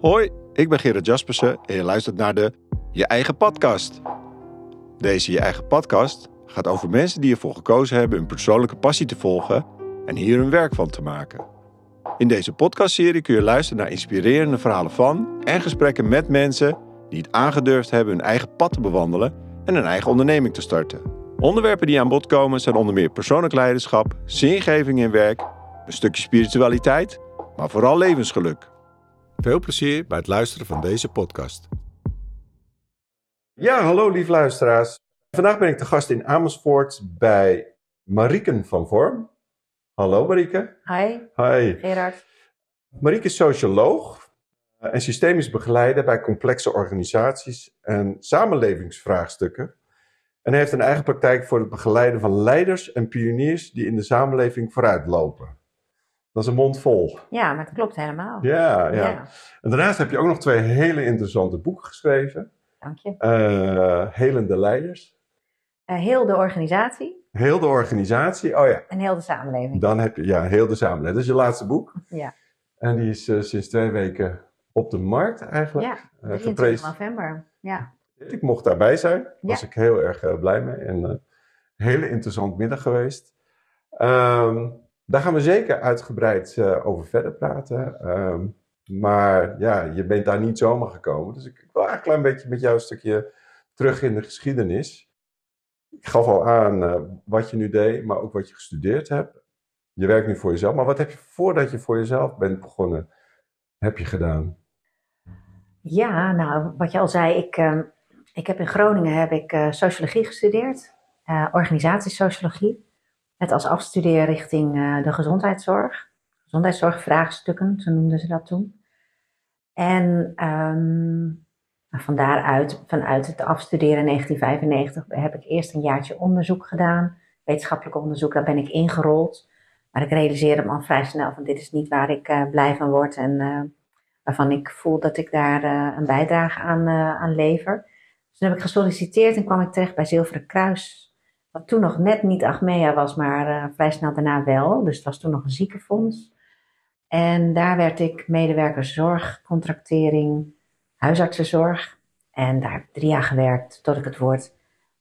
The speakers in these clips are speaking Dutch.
Hoi, ik ben Gerard Jaspersen en je luistert naar de Je Eigen Podcast. Deze Je Eigen Podcast gaat over mensen die ervoor gekozen hebben hun persoonlijke passie te volgen en hier hun werk van te maken. In deze podcastserie kun je luisteren naar inspirerende verhalen van en gesprekken met mensen die het aangedurfd hebben hun eigen pad te bewandelen en een eigen onderneming te starten. Onderwerpen die aan bod komen zijn onder meer persoonlijk leiderschap, zingeving in werk, een stukje spiritualiteit, maar vooral levensgeluk. Veel plezier bij het luisteren van deze podcast. Ja, hallo lieve luisteraars. Vandaag ben ik te gast in Amersfoort bij Mariken van Vorm. Hallo Marieke. Hi, Hi. Gerard. Marieke is socioloog en systemisch begeleider bij complexe organisaties en samenlevingsvraagstukken. En heeft een eigen praktijk voor het begeleiden van leiders en pioniers die in de samenleving vooruitlopen. Dat is een mond vol. Ja, maar het klopt helemaal. Ja, ja. Ja, En daarnaast heb je ook nog twee hele interessante boeken geschreven. dank je. Eh, Helende Leiders. Eh, heel de organisatie Heel de organisatie. Oh ja, en heel de samenleving. dan heb je ja, heel de samenleving. Dat is je laatste boek. Ja, En die is eh, sinds twee weken op de markt eigenlijk. ja Eh, 23 geprezen- november. Ja, Ik mocht daarbij zijn. Daar was Ja. ik heel erg blij mee. En een hele interessant middag geweest. Ehm, daar gaan we zeker uitgebreid eh, over verder praten. Ehm, maar ja, je bent daar niet zomaar gekomen. Dus ik wil eigenlijk een klein beetje met jou een stukje terug in de geschiedenis. Ik gaf al aan eh, wat je nu deed, maar ook wat je gestudeerd hebt. Je werkt nu voor jezelf. Maar wat heb je voordat je voor jezelf bent begonnen, heb je gedaan? ja nou, wat je al zei, ik, ehm, ik heb in Groningen heb ik, eh, sociologie gestudeerd, organisatiesociologie, met als afstudeerrichting eh, de gezondheidszorg, gezondheidszorgvraagstukken, zo noemden ze dat toen. En ehm, van daaruit, vanuit het afstuderen in 1995, heb ik eerst een jaartje onderzoek gedaan, wetenschappelijk onderzoek, daar ben ik ingerold. Maar ik realiseerde me al vrij snel van dit is niet waar ik eh, blij van word en eh, waarvan ik voel dat ik daar een bijdrage aan, aan lever. Dus toen heb ik gesolliciteerd en kwam ik terecht bij Zilveren Kruis. Toen nog net niet Achmea was, maar eh, vrij snel daarna wel. Dus het was toen nog een ziekenfonds. En daar werd ik medewerker zorg, contractering, huisartsenzorg. En daar heb ik drie jaar gewerkt tot ik het woord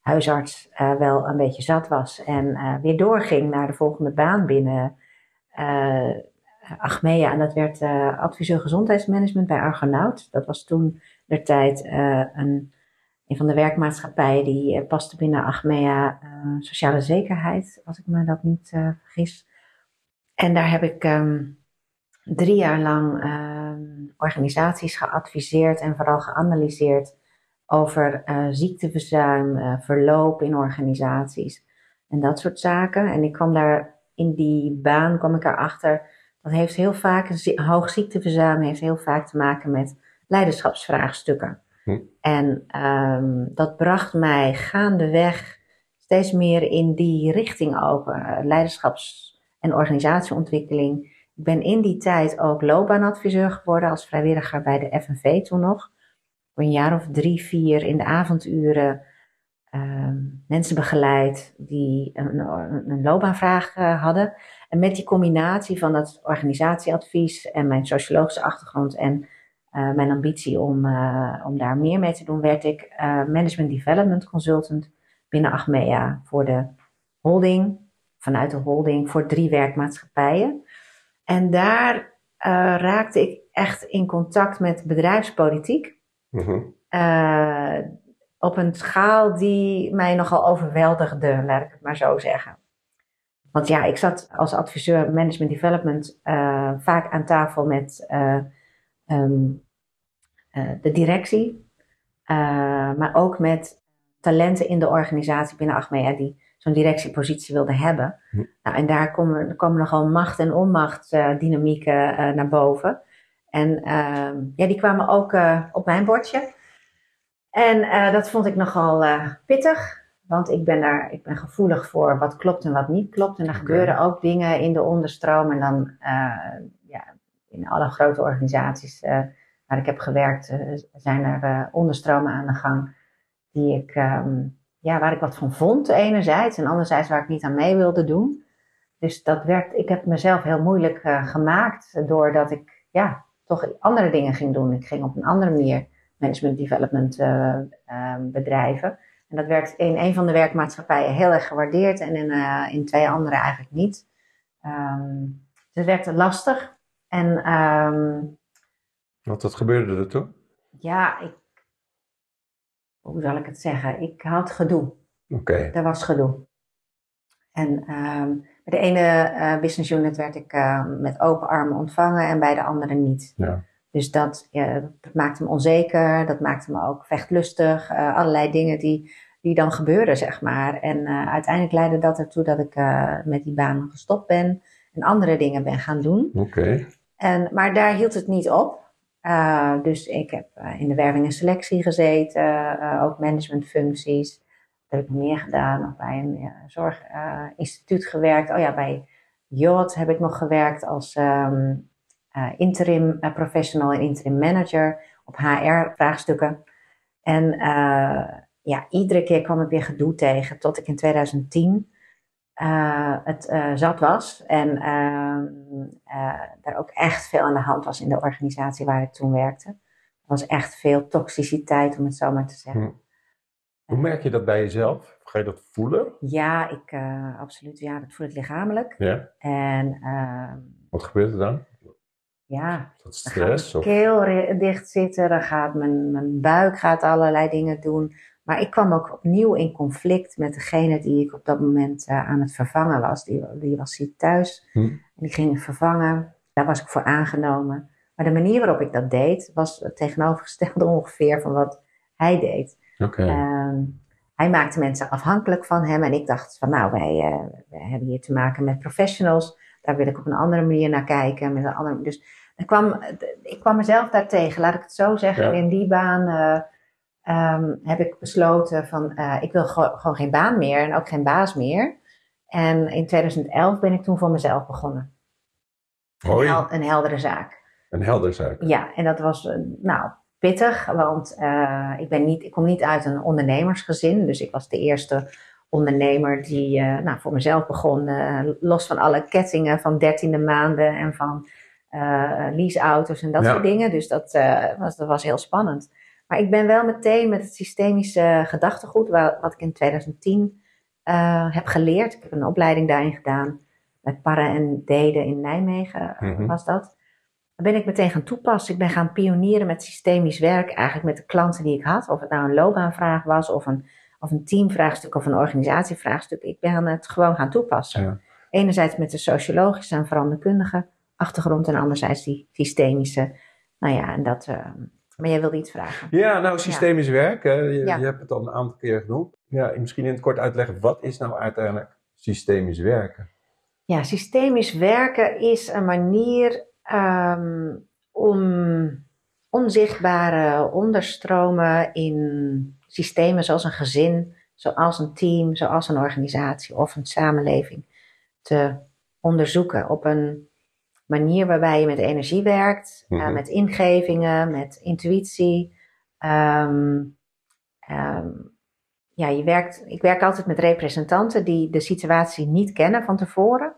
huisarts eh, wel een beetje zat was. En eh, weer doorging naar de volgende baan binnen eh, Achmea. En dat werd adviseur gezondheidsmanagement bij Argonaut. Dat was toen de tijd een, een van de werkmaatschappijen die eh, paste binnen Achmea eh, sociale zekerheid, als ik me dat niet eh, vergis. En daar heb ik ehm, drie jaar lang ehm, organisaties geadviseerd en vooral geanalyseerd over ziekteverzuim, verloop in organisaties en dat soort zaken. En ik kwam daar in die baan, kwam ik erachter, dat heeft heel vaak, hoog ziekteverzuim heeft heel vaak te maken met leiderschapsvraagstukken. Hm. En ehm, dat bracht mij gaandeweg steeds meer in die richting ook, eh, leiderschaps- en organisatieontwikkeling. Ik ben in die tijd ook loopbaanadviseur geworden als vrijwilliger bij de FNV toen nog. Voor een jaar of drie, vier in de avonduren ehm, mensen begeleid die een, een, loopbaanvraag eh, hadden. En met die combinatie van dat organisatieadvies en mijn sociologische achtergrond en eh, mijn ambitie om, eh, om daar meer mee te doen, werd ik eh, Management Development Consultant binnen Achmea voor de holding, vanuit de holding, voor drie werkmaatschappijen. En daar raakte ik echt in contact met bedrijfspolitiek. Mhm. op een schaal die mij nogal overweldigde, laat ik het maar zo zeggen. Want ja, ik zat als adviseur management development vaak aan tafel met eh, ehm, eh, de directie, eh, maar ook met talenten in de organisatie binnen Achmea die zo'n directiepositie wilden hebben. Hm. Nou, en daar komen, er nogal macht- en onmacht-dynamieken eh, naar boven. En ehm, ja, die kwamen ook eh, op mijn bordje. En eh, dat vond ik nogal eh, pittig. Want ik ben daar, ik ben gevoelig voor wat klopt en wat niet klopt. En er gebeuren ook dingen in de onderstroom. En dan, eh, ja, in alle grote organisaties eh, waar ik heb gewerkt, eh, zijn er eh, onderstromen aan de gang. Die ik, ehm, ja, waar ik wat van vond enerzijds. En anderzijds waar ik niet aan mee wilde doen. Dus dat werd, ik heb mezelf heel moeilijk eh, gemaakt. Doordat ik, ja, toch andere dingen ging doen. Ik ging op een andere manier management development uh, bedrijven. En dat werd in een van de werkmaatschappijen heel erg gewaardeerd en in, in twee andere eigenlijk niet. Um, dus het werkte lastig. En, wat, wat gebeurde er toen? Ja, ik, hoe zal ik het zeggen? Ik had gedoe. Oké. Okay. Er was gedoe. En um, bij de ene uh, business unit werd ik uh, met open armen ontvangen en bij de andere niet. Ja. Dus dat, ja, dat maakte me onzeker, dat maakte me ook vechtlustig. Uh, allerlei dingen die, die dan gebeuren, zeg maar. En uiteindelijk leidde dat ertoe dat ik met die baan gestopt ben en andere dingen ben gaan doen. Oké. En Maar daar hield het niet op. dus ik heb in de werving en selectie gezeten, ook managementfuncties heb ik meer gedaan? Nog bij een zorginstituut gewerkt. Oh ja, bij Jot heb ik nog gewerkt als um, interim professional en interim manager op HR-vraagstukken. En ja, iedere keer kwam ik weer gedoe tegen, tot ik in 2010 het zat was. En ehm, er ook echt veel aan de hand was in de organisatie waar ik toen werkte. Er was echt veel toxiciteit, om het zo maar te zeggen. Hm. Hoe merk je dat bij jezelf? Ga je dat voelen? Ja, ik, absoluut. Ja, dat voel ik lichamelijk. Ja. En, uh, Wat gebeurt er dan? Ja, dat stress? Dan gaat mijn keel dicht zitten, dan gaat mijn, mijn buik gaat allerlei dingen doen. Maar ik kwam ook opnieuw in conflict met degene die ik op dat moment uh, aan het vervangen was. Die, die was ziek thuis hm. en die ging vervangen. Daar was ik voor aangenomen. Maar de manier waarop ik dat deed, was het tegenovergestelde ongeveer van wat hij deed. Okay. Ehm, hij maakte mensen afhankelijk van hem. En ik dacht van nou, wij, uh, wij, hebben hier te maken met professionals. Daar wil ik op een andere manier naar kijken. Met een andere, dus ik kwam, ik kwam mezelf daartegen, laat ik het zo zeggen. Ja. In die baan uh, um, heb ik besloten van uh, ik wil gewoon geen baan meer en ook geen baas meer. En in 2011 ben ik toen voor mezelf begonnen. Een, hel een heldere zaak. Een heldere zaak. Ja, en dat was nou pittig, want uh, ik, ben niet, ik kom niet uit een ondernemersgezin. Dus ik was de eerste ondernemer die uh, nou, voor mezelf begon, uh, los van alle kettingen van dertiende maanden en van leaseauto's en dat Ja. soort dingen. Dus dat, was, dat was heel spannend. Maar ik ben wel meteen met het systemische gedachtegoed, wa- wat ik in 2010 heb geleerd. Ik heb een opleiding daarin gedaan. Met Parra en Deden in Nijmegen Mhm. was dat. Dan ben ik meteen gaan toepassen. Ik ben gaan pionieren met systemisch werk, eigenlijk met de klanten die ik had. Of het nou een loopbaanvraag was, of een, of een teamvraagstuk, of een organisatievraagstuk. Ik ben het gewoon gaan toepassen. Ja. Enerzijds met de sociologische en veranderkundige achtergrond, en anderzijds die systemische. Nou ja, en dat. eh, maar jij wilde iets vragen. Ja, nou, systemisch werk. Hè. Je, Ja. je hebt het al een aantal keer genoemd. Ja, misschien in het kort uitleggen, wat is nou uiteindelijk systemisch werken? Ja, systemisch werken is een manier ehm, om onzichtbare onderstromen in systemen zoals een gezin, zoals een team, zoals een organisatie of een samenleving te onderzoeken op een manier waarbij je met energie werkt, eh, Mhm. met ingevingen, met intuïtie. Ehm, ehm, ja, je werkt, ik werk altijd met representanten die de situatie niet kennen van tevoren.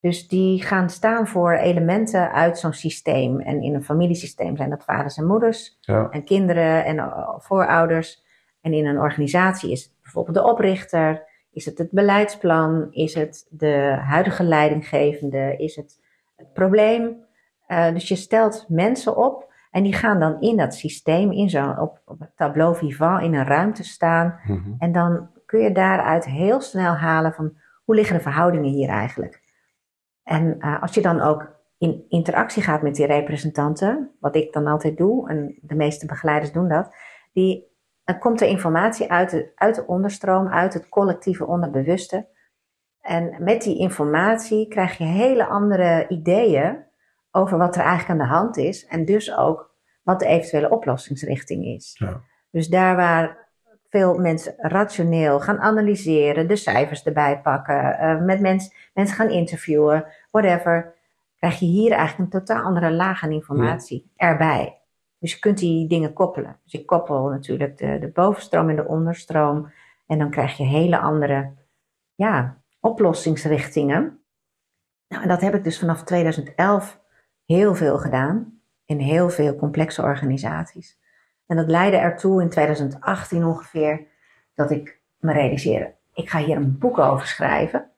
Dus die gaan staan voor elementen uit zo'n systeem. En in een familiesysteem zijn dat vaders en moeders Ja. en kinderen en uh, voorouders. En in een organisatie is het bijvoorbeeld de oprichter, is het het beleidsplan, is het de huidige leidinggevende, is het het probleem. Uh, dus je stelt mensen op en die gaan dan in dat systeem, in zo'n op, op het tableau vivant, in een ruimte staan. Mhm. En dan kun je daaruit heel snel halen van hoe liggen de verhoudingen hier eigenlijk. En uh, als je dan ook in interactie gaat met die representanten, wat ik dan altijd doe, en de meeste begeleiders doen dat, die, dan komt er informatie uit de, uit de onderstroom, uit het collectieve onderbewuste. En met die informatie krijg je hele andere ideeën over wat er eigenlijk aan de hand is. En dus ook wat de eventuele oplossingsrichting is. Ja. Dus daar waar veel mensen rationeel gaan analyseren, de cijfers erbij pakken, uh, met mens, mensen gaan interviewen, whatever, krijg je hier eigenlijk een totaal andere laag aan informatie ja. erbij. Dus je kunt die dingen koppelen. Dus ik koppel natuurlijk de, de bovenstroom en de onderstroom. En dan krijg je hele andere ja, oplossingsrichtingen. Nou, en dat heb ik dus vanaf 2011 heel veel gedaan. in heel veel complexe organisaties. En dat leidde ertoe in 2018 ongeveer dat ik me realiseerde, ik ga hier een boek over schrijven.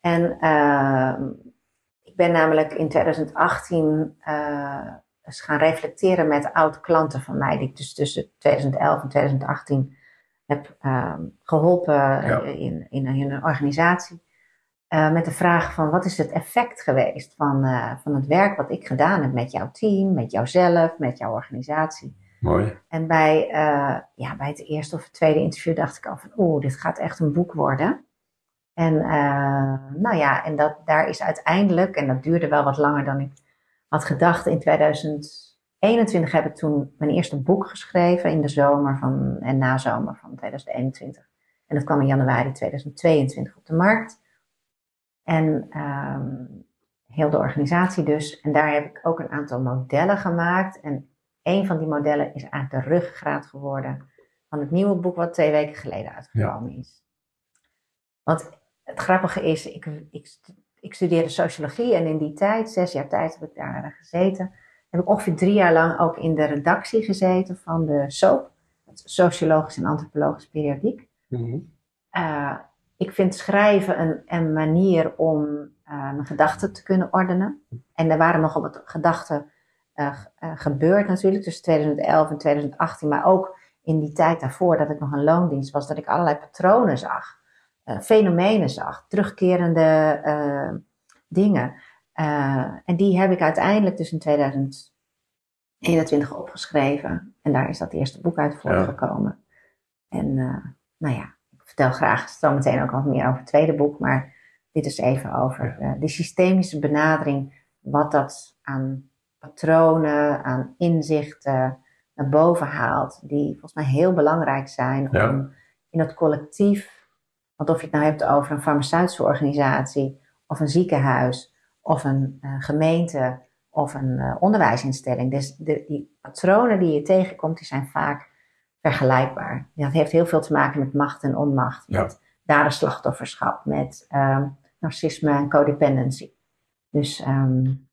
En uh, ik ben namelijk in 2018 uh, eens gaan reflecteren met oude klanten van mij, die ik dus tussen 2011 en 2018 heb uh, geholpen ja. in, in, in, een organisatie. Uh, met de vraag van wat is het effect geweest van, uh, van het werk wat ik gedaan heb met jouw team, met jouzelf, met jouw organisatie. Mooi. En bij, uh, ja, bij het eerste of het tweede interview dacht ik al van oeh, dit gaat echt een boek worden. En nou ja, en dat, daar is uiteindelijk, en dat duurde wel wat langer dan ik had gedacht, in 2021 heb ik toen mijn eerste boek geschreven in de zomer van, en nazomer van 2021. En dat kwam in januari 2022 op de markt. En um, heel de organisatie dus. En daar heb ik ook een aantal modellen gemaakt. En een van die modellen is eigenlijk de ruggengraat geworden van het nieuwe boek wat twee weken geleden uitgekomen ja. is. Want het grappige is, ik, ik, ik, studeerde sociologie en in die tijd, zes jaar tijd heb ik daar gezeten. Heb ik ongeveer drie jaar lang ook in de redactie gezeten van de SOAP, het Sociologisch en Antropologisch Periodiek. Mm -hmm. uh, ik vind schrijven een, een manier om uh, mijn gedachten te kunnen ordenen. En er waren nogal wat gedachten uh, uh, gebeurd natuurlijk tussen 2011 en 2018, maar ook in die tijd daarvoor dat ik nog een loondienst was, dat ik allerlei patronen zag, fenomenen zag, terugkerende dingen. En die heb ik uiteindelijk dus in 2021 opgeschreven. En daar is dat eerste boek uit voortgekomen. Ja. En nou ja, vertel graag zo meteen ook wat meer over het tweede boek, maar dit is even over uh, de systemische benadering, wat dat aan patronen, aan inzichten naar boven haalt, die volgens mij heel belangrijk zijn ja. om in het collectief, want of je het nou hebt over een farmaceutische organisatie, of een ziekenhuis, of een uh, gemeente, of een uh, onderwijsinstelling. Dus de, die patronen die je tegenkomt, die zijn vaak vergelijkbaar. Dat heeft heel veel te maken met macht en onmacht. Ja. Met dader-slachtofferschap, met um, narcisme en codependency. Dus um,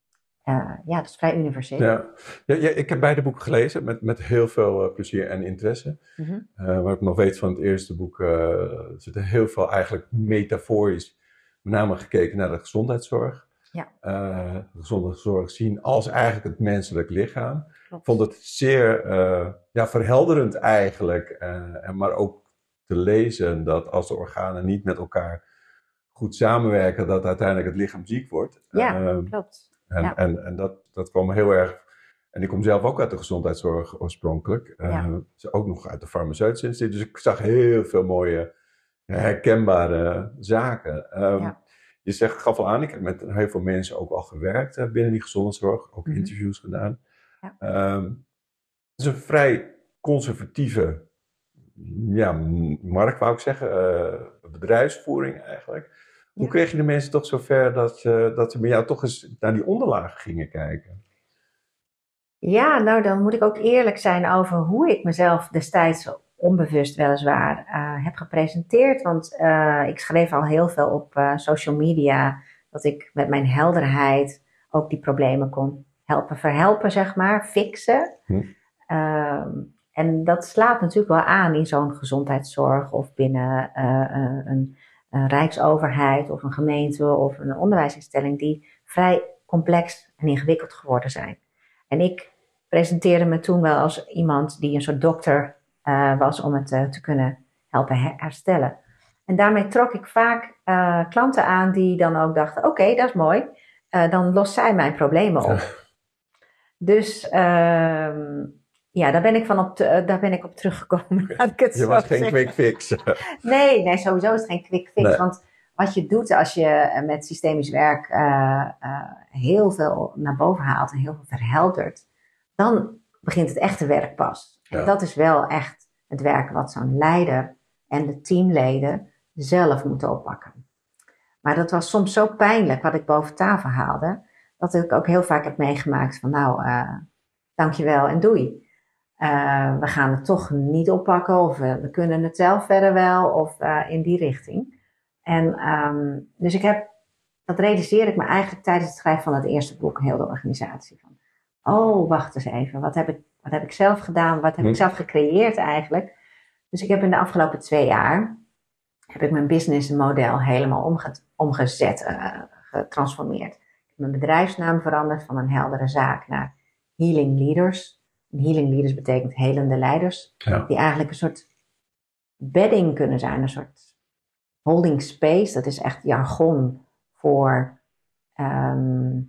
uh, ja, dat is vrij universeel. Ja. Ja, ja, ik heb beide boeken gelezen met, met heel veel uh, plezier en interesse. Mm -hmm. uh, wat ik nog weet van het eerste boek, er zit heel veel eigenlijk metaforisch, met name gekeken naar de gezondheidszorg. Ja. de gezondheidszorg zien als eigenlijk het menselijk lichaam. Ik vond het zeer uh, ja, verhelderend eigenlijk. Uh, maar ook te lezen dat als de organen niet met elkaar goed samenwerken, dat uiteindelijk het lichaam ziek wordt. Ja, uh, klopt. En, ja. en, en dat, dat kwam heel erg. En ik kom zelf ook uit de gezondheidszorg oorspronkelijk. Ja. ook nog uit de farmaceutische industrie. Dus ik zag heel veel mooie, herkenbare zaken. Um, ja. Je zegt, gaf al aan, ik heb met heel veel mensen ook al gewerkt binnen die gezondheidszorg. Ook mm -hmm. interviews gedaan. Ja. Um, het is een vrij conservatieve ja, markt, wou ik zeggen, uh, bedrijfsvoering eigenlijk. Hoe ja. kreeg je de mensen toch zover dat, uh, dat ze met jou toch eens naar die onderlagen gingen kijken? Ja, nou dan moet ik ook eerlijk zijn over hoe ik mezelf destijds onbewust weliswaar uh, heb gepresenteerd. Want ik schreef al heel veel op social media dat ik met mijn helderheid ook die problemen kon helpen verhelpen, zeg maar, fixen. Hm. Um, en dat slaat natuurlijk wel aan in zo'n gezondheidszorg of binnen een, een, rijksoverheid of een gemeente of een onderwijsinstelling die vrij complex en ingewikkeld geworden zijn. En ik presenteerde me toen wel als iemand die een soort dokter uh, was om het uh, te kunnen helpen herstellen. En daarmee trok ik vaak klanten aan die dan ook dachten: oké, okay, dat is mooi, dan lost zij mijn problemen op. Dus uh, ja, daar ben ik, van op, te, daar ben ik op teruggekomen. het je was geen quick fix. nee, nee, sowieso is het geen quick fix. Nee. Want wat je doet als je met systemisch werk heel veel naar boven haalt en heel veel verheldert, dan begint het echte werk pas. Dat is wel echt het werk wat zo'n leider en de teamleden zelf moeten oppakken. Maar dat was soms zo pijnlijk wat ik boven tafel haalde dat ik ook heel vaak heb meegemaakt van nou, uh, dankjewel en doei. Uh, we gaan het toch niet oppakken of we, we kunnen het zelf verder wel of in die richting. En um, dus ik heb, dat realiseer ik me eigenlijk tijdens het schrijven van het eerste boek, heel de organisatie. Van, oh, wacht eens even, wat heb ik, wat heb ik zelf gedaan? Wat heb ik Hm. zelf gecreëerd eigenlijk? Dus ik heb in de afgelopen twee jaar, heb ik mijn businessmodel helemaal omge- omgezet, eh, getransformeerd. Ik heb mijn bedrijfsnaam veranderd van een heldere zaak naar Healing Leaders. En healing Leaders betekent helende leiders Ja. die eigenlijk een soort bedding kunnen zijn, een soort holding space. Dat is echt jargon voor, ehm,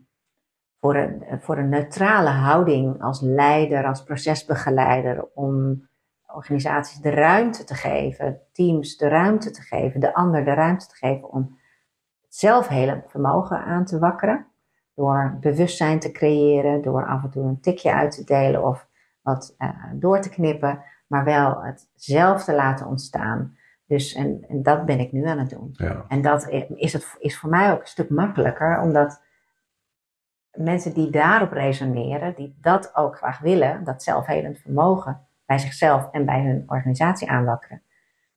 voor, een, voor een neutrale houding als leider, als procesbegeleider, om organisaties de ruimte te geven, teams de ruimte te geven, de ander de ruimte te geven om zelfhelend vermogen aan te wakkeren. Door bewustzijn te creëren, door af en toe een tikje uit te delen of wat eh, door te knippen, maar wel het zelf te laten ontstaan. Dus en, en dat ben ik nu aan het doen. Ja. En dat is, het, is voor mij ook een stuk makkelijker, omdat mensen die daarop resoneren, die dat ook graag willen, dat zelfhelend vermogen bij zichzelf en bij hun organisatie aanwakkeren,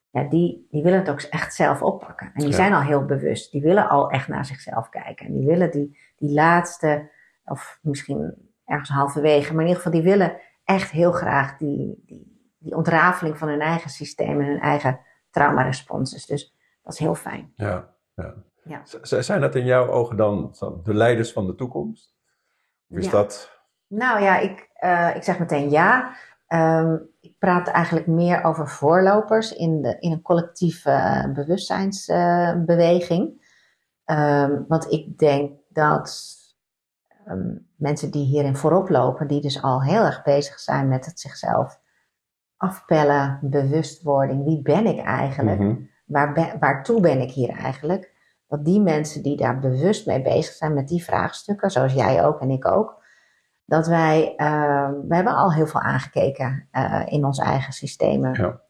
ja, die, die willen het ook echt zelf oppakken. En die Ja. zijn al heel bewust, die willen al echt naar zichzelf kijken. En die willen die, die laatste, of misschien ergens halverwege, maar in ieder geval, die willen echt heel graag die, die, die ontrafeling van hun eigen systeem en hun eigen traumaresponses. Dus dat is heel fijn. Ja, ja. Ja. Zijn dat in jouw ogen dan de leiders van de toekomst? Of is Ja. dat... Nou ja, ik, eh, ik zeg meteen ja. Ehm, ik praat eigenlijk meer over voorlopers in, de, in een collectieve eh, bewustzijnsbeweging. Ehm, want ik denk dat ehm, mensen die hierin voorop lopen, die dus al heel erg bezig zijn met het zichzelf afpellen, bewustwording, wie ben ik eigenlijk? Mhm. waar ben, waartoe ben ik hier eigenlijk? Dat die mensen die daar bewust mee bezig zijn met die vraagstukken, zoals jij ook en ik ook, dat wij, eh, we hebben al heel veel aangekeken eh, in onze eigen systemen. Ja.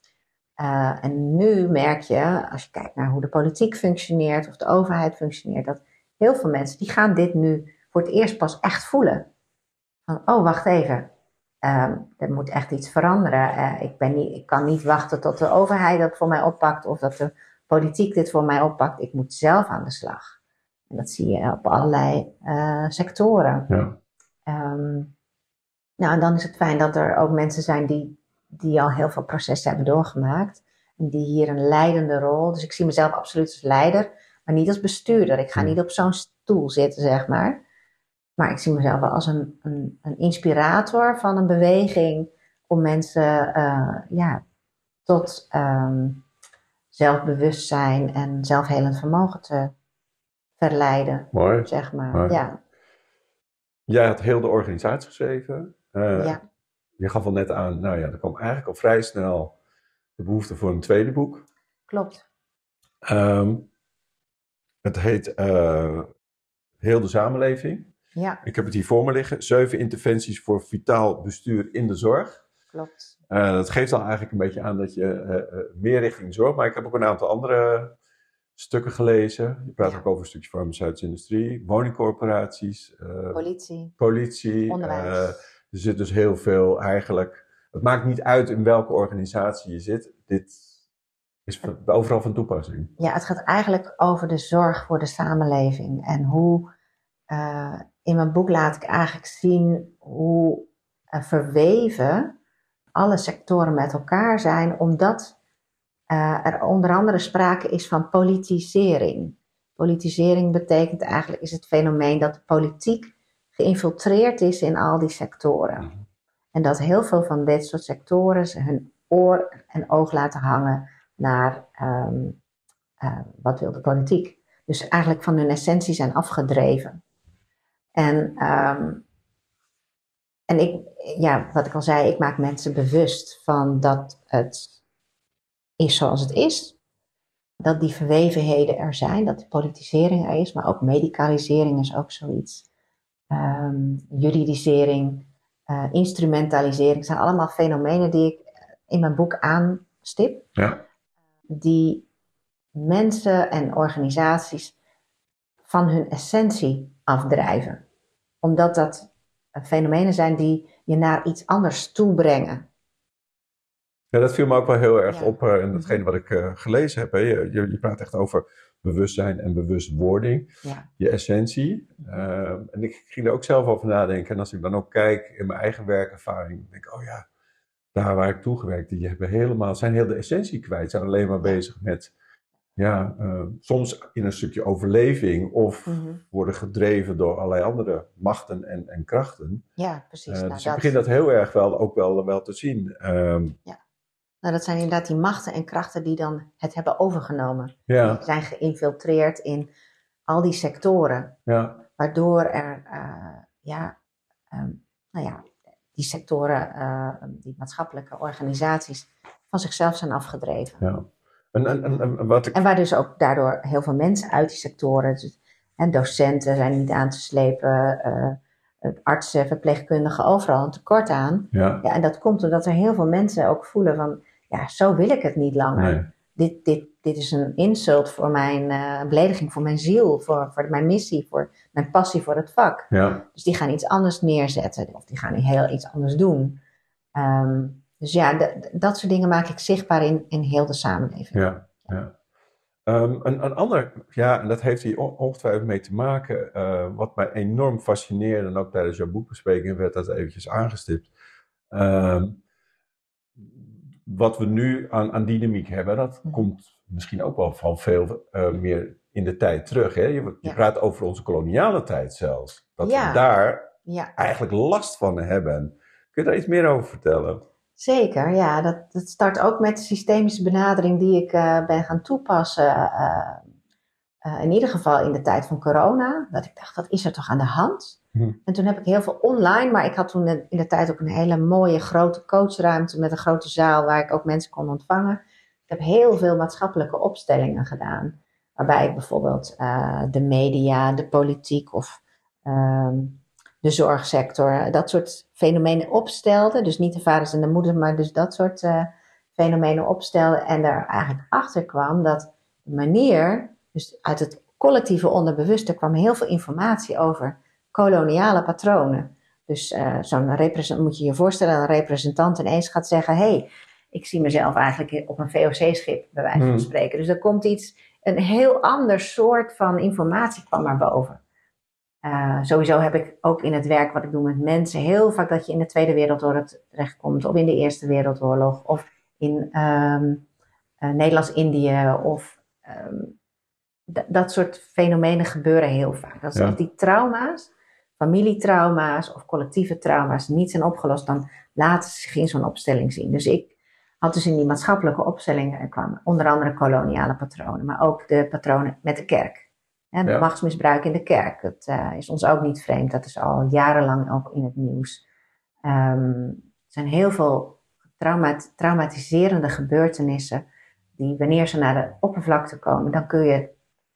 Eh, en nu merk je, als je kijkt naar hoe de politiek functioneert of de overheid functioneert, dat heel veel mensen die gaan dit nu voor het eerst pas echt voelen. Van, oh, wacht even. Ehm, er moet echt iets veranderen. Eh, ik, ben niet, ik kan niet wachten tot de overheid dat voor mij oppakt of dat de politiek dit voor mij oppakt. Ik moet zelf aan de slag. En dat zie je op allerlei eh, sectoren. Ja. Ehm, nou, en dan is het fijn dat er ook mensen zijn die, die al heel veel processen hebben doorgemaakt. En die hier een leidende rol. Dus ik zie mezelf absoluut als leider, maar niet als bestuurder. Ik ga niet op zo'n stoel zitten, zeg maar. Maar ik zie mezelf wel als een, een, een inspirator van een beweging om mensen eh, ja, tot ehm, zelfbewustzijn en zelfhelend vermogen te verleiden, Mooi. zeg maar. Mooi. Ja, Jij had heel de organisatie geschreven. Eh, ja, Je gaf al net aan, nou ja, er kwam eigenlijk al vrij snel de behoefte voor een tweede boek. klopt. Ehm, het heet eh, Heel de samenleving. Ja, Ik heb het hier voor me liggen. Zeven interventies voor vitaal bestuur in de zorg. klopt. Eh, dat geeft al eigenlijk een beetje aan dat je eh, eh, meer richting zorg. Maar ik heb ook een aantal andere stukken gelezen. Je praat Ja. ook over een stukje farmaceutische industrie, woningcorporaties, Politie, politie. onderwijs. er zit dus heel veel eigenlijk. Het maakt niet uit in welke organisatie je zit. Dit is overal van toepassing. Ja, het gaat eigenlijk over de zorg voor de samenleving. En hoe, in mijn boek laat ik eigenlijk zien hoe eh, verweven alle sectoren met elkaar zijn, omdat eh, er onder andere sprake is van politisering. Politisering betekent eigenlijk, is het fenomeen dat de politiek geïnfiltreerd is in al die sectoren. Mhm. En dat heel veel van dit soort sectoren hun oor en oog laten hangen naar ehm, eh, wat wil de politiek. Dus eigenlijk van hun essentie zijn afgedreven. En, ehm, en ik, ja, wat ik al zei, ik maak mensen bewust van dat het is zoals het is. Dat die verwevenheden er zijn, dat de politisering er is, maar ook medicalisering is ook zoiets. Ehm, juridisering, eh, instrumentalisering zijn allemaal fenomenen die ik in mijn boek aanstip Ja. die mensen en organisaties van hun essentie afdrijven. Omdat dat eh, fenomenen zijn die je naar iets anders toe brengen. Ja, dat viel me ook wel heel erg Ja. op uh, in datgene wat ik uh, gelezen heb. Hè. Je, je, je, praat echt over bewustzijn en bewustwording. Ja. Je essentie. Uh, en ik ging er ook zelf over nadenken. En als ik dan ook kijk in mijn eigen werkervaring, denk ik, oh ja, daar waar ik toegewerkt, die hebben helemaal, zijn heel de essentie kwijt. Zijn alleen maar bezig met, ja, uh, soms in een stukje overleving of Mhm. worden gedreven door allerlei andere machten en, en krachten. Ja, precies. Uh, nou, dus dat, ik begin dat heel erg wel, ook wel, wel te zien. Ehm, nou, dat zijn inderdaad die machten en krachten die dan het hebben overgenomen. ja, Die zijn geïnfiltreerd in al die sectoren. ja, waardoor er, eh, ja, ehm, nou ja, die sectoren, eh, die maatschappelijke organisaties van zichzelf zijn afgedreven. ja. En, en, en, wat ik, En waar dus ook daardoor heel veel mensen uit die sectoren, dus, en docenten zijn niet aan te slepen, eh, artsen, verpleegkundigen, overal een tekort aan. ja, Ja, en dat komt omdat er heel veel mensen ook voelen van, ja, zo wil ik het niet langer. nee, Dit, dit, dit is een insult voor mijn, eh, een belediging voor mijn ziel, voor, voor mijn missie, voor mijn passie voor het vak. ja, Dus die gaan iets anders neerzetten of die gaan heel iets anders doen. Ehm, dus ja, dat soort dingen maak ik zichtbaar in, in heel de samenleving. ja, ja. Ehm, een, een ander, ja, en dat heeft hier on- ongetwijfeld mee te maken, eh, wat mij enorm fascineerde, en ook tijdens jouw boekbespreking werd dat eventjes aangestipt. Ehm, wat we nu aan, aan dynamiek hebben, dat Mhm. komt misschien ook wel van veel eh, meer in de tijd terug. Hè? Je, je Ja. praat over onze koloniale tijd zelfs. Dat Ja. we daar Ja, eigenlijk last van hebben. Kun je daar iets meer over vertellen? Zeker. Ja, dat, dat start ook met de systemische benadering die ik eh, ben gaan toepassen. eh, eh, in ieder geval in de tijd van corona. Dat ik dacht, wat is er toch aan de hand? Hm. En toen heb ik heel veel online, maar ik had toen in de tijd ook een hele mooie grote coachruimte met een grote zaal waar ik ook mensen kon ontvangen. Ik heb heel veel maatschappelijke opstellingen gedaan. Waarbij ik bijvoorbeeld de media, de politiek of ehm, de zorgsector, dat soort fenomenen opstelde. Dus niet de vaders en de moeders, maar dus dat soort eh, fenomenen opstelde. En daar eigenlijk achter kwam dat de manier, dus uit het collectieve onderbewuste kwam heel veel informatie over koloniale patronen. Dus eh, zo'n represent, moet je je voorstellen, een representant ineens gaat zeggen: hé, hey, ik zie mezelf eigenlijk op een VOC-schip, bij wijze van Hmm. spreken. Dus er komt iets, een heel ander soort van informatie kwam maar boven. Eh, sowieso heb ik ook in het werk wat ik doe met mensen heel vaak dat je in de Tweede Wereldoorlog terechtkomt, of in de Eerste Wereldoorlog, of in ehm, eh, Nederlands-Indië, of ehm, dat soort fenomenen gebeuren heel vaak. Als, Ja. die trauma's, familietrauma's of collectieve trauma's niet zijn opgelost, dan laten ze zich in zo'n opstelling zien. Dus ik had dus in die maatschappelijke opstellingen er kwamen onder andere koloniale patronen, maar ook de patronen met de kerk. Hè, de Ja. machtsmisbruik in de kerk. Dat eh, is ons ook niet vreemd. Dat is al jarenlang ook in het nieuws. Ehm, er zijn heel veel traumat- traumatiserende gebeurtenissen die wanneer ze naar de oppervlakte komen, dan kun je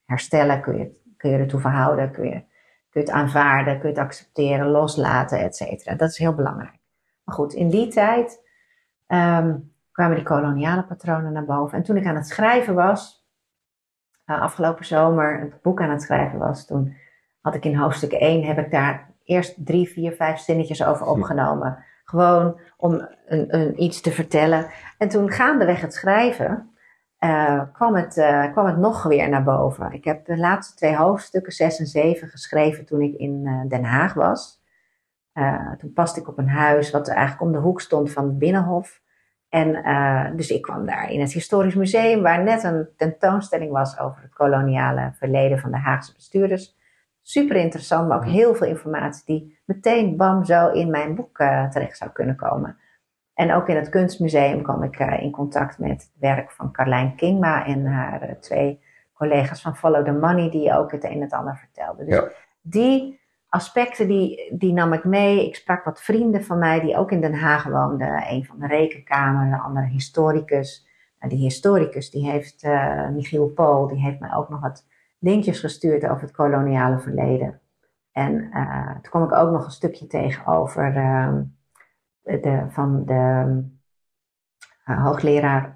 herstellen, kun je, kun je ertoe verhouden, kun je, kun je het aanvaarden, kun je het accepteren, loslaten, et cetera. Dat is heel belangrijk. Maar goed, in die tijd ehm, kwamen die koloniale patronen naar boven. En toen ik aan het schrijven was, afgelopen zomer het boek aan het schrijven was, toen had ik in hoofdstuk 1, heb ik daar eerst drie, vier, vijf zinnetjes over opgenomen. Gewoon om een, een, iets te vertellen. En toen gaandeweg het schrijven, uh, kwam, het, uh, kwam het nog weer naar boven. Ik heb de laatste twee hoofdstukken, 6 en 7, geschreven toen ik in uh, Den Haag was. Toen paste ik op een huis wat eigenlijk om de hoek stond van het Binnenhof. En uh, dus ik kwam daar in het Historisch Museum, waar net een tentoonstelling was over het koloniale verleden van de Haagse bestuurders. Super interessant, maar ook heel veel informatie die meteen bam zo in mijn boek uh, terecht zou kunnen komen. En ook in het Kunstmuseum kwam ik uh, in contact met het werk van Carlijn Kingma en haar twee collega's van Follow the Money, die ook het een en het ander vertelden. Dus Ja. die aspecten die, nam ik mee. Ik sprak wat vrienden van mij die ook in Den Haag woonden. Een van de rekenkamer, de andere historicus. En die historicus, die heeft, uh, Michiel Pool, die heeft mij ook nog wat linkjes gestuurd over het koloniale verleden. En uh, toen kwam ik ook nog een stukje tegen over uh, de, van de uh, hoogleraar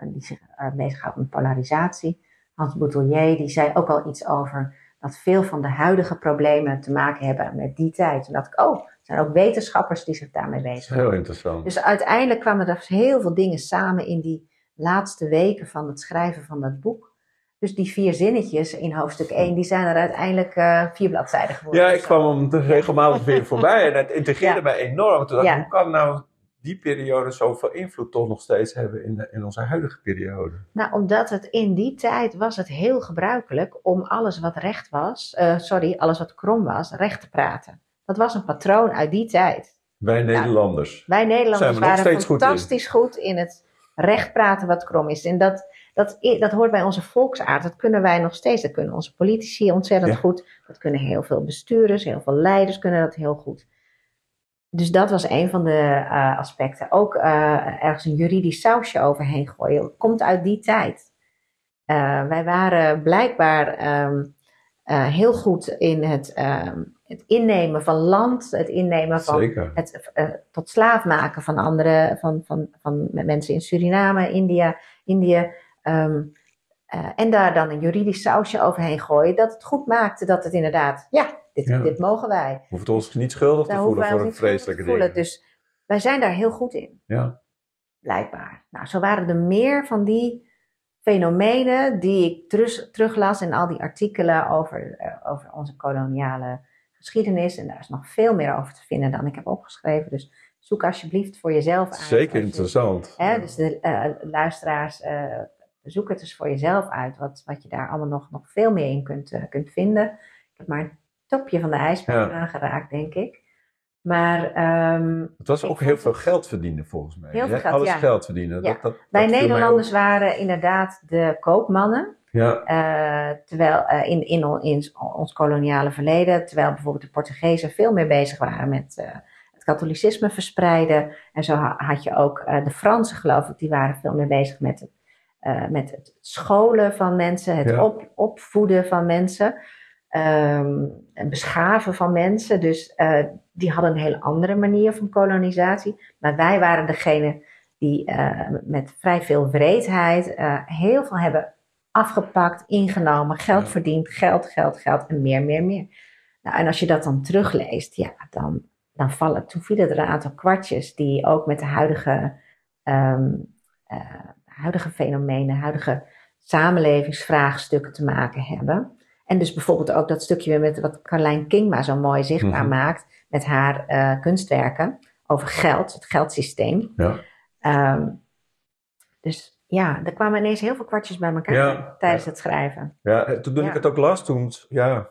die zich bezighoudt met polarisatie. Hans Boutelier, die zei ook al iets over dat veel van de huidige problemen te maken hebben met die tijd. Toen dacht ik, oh, er zijn ook wetenschappers die zich daarmee bezighouden. Heel interessant. Dus uiteindelijk kwamen er heel veel dingen samen in die laatste weken van het schrijven van dat boek. Dus die vier zinnetjes in hoofdstuk 1, die zijn er uiteindelijk uh, vier bladzijden geworden. Ja, ik kwam hem regelmatig weer voorbij en het integreerde Ja. mij enorm. Toen dacht ik, Ja. hoe kan nou die periode zoveel invloed toch nog steeds hebben in, de- in onze huidige periode? Nou, omdat het in die tijd was het heel gebruikelijk om alles wat recht was, eh, sorry, alles wat krom was, recht te praten. Dat was een patroon uit die tijd. Wij Nederlanders. Wij Nederlanders waren steeds goed in. fantastisch goed in het recht praten wat krom is. En dat, dat, dat hoort bij onze volksaard. Dat kunnen wij nog steeds. Dat kunnen onze politici ontzettend Ja. goed. Dat kunnen heel veel bestuurders, heel veel leiders kunnen dat heel goed. Dus dat was een van de eh, aspecten. Ook eh, ergens een juridisch sausje overheen gooien. Komt uit die tijd. Eh, wij waren blijkbaar ehm, eh, heel goed in het, ehm, het innemen van land, het innemen van Zeker. het tot slaaf maken van andere, van, van, van mensen in Suriname, India, Indië. ehm, eh, en daar dan een juridisch sausje overheen gooien, dat het goed maakte dat het inderdaad, ja, dit, Ja. dit mogen wij. Hoeft ons niet schuldig te Daar voelen voor een schuldig vreselijke dingen. Dus wij zijn daar heel goed in, Ja. blijkbaar. Nou, zo waren er meer van die fenomenen die ik terug, teruglas in al die artikelen over, eh, over onze koloniale geschiedenis. En daar is nog veel meer over te vinden dan ik heb opgeschreven. Dus zoek alsjeblieft voor jezelf uit. Zeker je- interessant. Hè, dus de eh, luisteraars, eh, zoek het eens voor jezelf uit. Wat, wat je daar allemaal nog, nog veel meer in kunt, kunt vinden. Ik heb maar een topje van de ijsberg Ja. aangeraakt, denk ik. Maar ehm, Het was ook heel veel het- geld verdienen volgens mij. Heel veel geld, Alles ja. geld verdienen. Ja. Dat, dat, wij Nederlanders waren inderdaad de koopmannen. Ja, eh, terwijl eh, in, in, on- in ons koloniale verleden, terwijl bijvoorbeeld de Portugezen veel meer bezig waren met eh, het katholicisme verspreiden. En zo ha- had je ook de Fransen, geloof ik, die waren veel meer bezig met het, met het scholen van mensen, het Ja. op, opvoeden van mensen, ehm, beschaven van mensen. Dus eh, die hadden een hele andere manier van kolonisatie. Maar wij waren degene die eh, met vrij veel wreedheid eh, heel veel hebben afgepakt, ingenomen, geld Ja. verdiend, geld, geld, geld en meer, meer, meer. Nou, en als je dat dan terugleest, ja, dan, dan vallen, toen vielen er een aantal kwartjes die ook met de huidige, ehm, eh, huidige fenomenen, huidige samenlevingsvraagstukken te maken hebben. En dus bijvoorbeeld ook dat stukje weer met wat Carlijn Kingma zo mooi zichtbaar Mhm. maakt met haar eh, kunstwerken over geld, het geldsysteem. ja. Ehm, dus ja, er kwamen ineens heel veel kwartjes bij elkaar Ja, tijdens ja. het schrijven. ja en toen, ik het ook las, toen ja,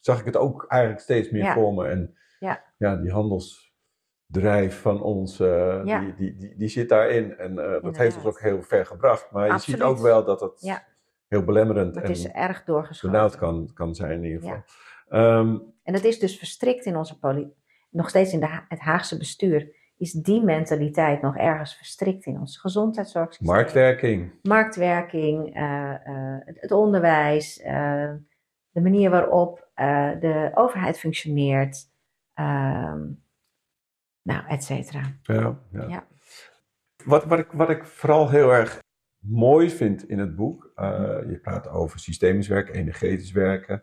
zag ik het ook eigenlijk steeds meer voor me. En Ja. ja, die handelsdrijf van ons, eh, die, die, die, die zit daarin. En eh, dat heeft ons ook heel ver gebracht. Maar je ziet ook wel dat het Ja. Heel belemmerend Het en is erg doorgeschoten. benauwd kan, kan zijn in ieder geval. Ja. Ehm, En het is dus verstrikt in onze politiek. Nog steeds in de Ha- het Haagse bestuur is die mentaliteit nog ergens verstrikt in ons gezondheidszorgsysteem. marktwerking. Marktwerking, eh, eh, het, onderwijs, eh, de manier waarop de overheid functioneert, ehm, nou, et cetera. Ja, ja. Ja. Wat, wat, ik, wat ik vooral heel erg mooi vind in het boek, eh, je praat over systemisch werken, energetisch werken.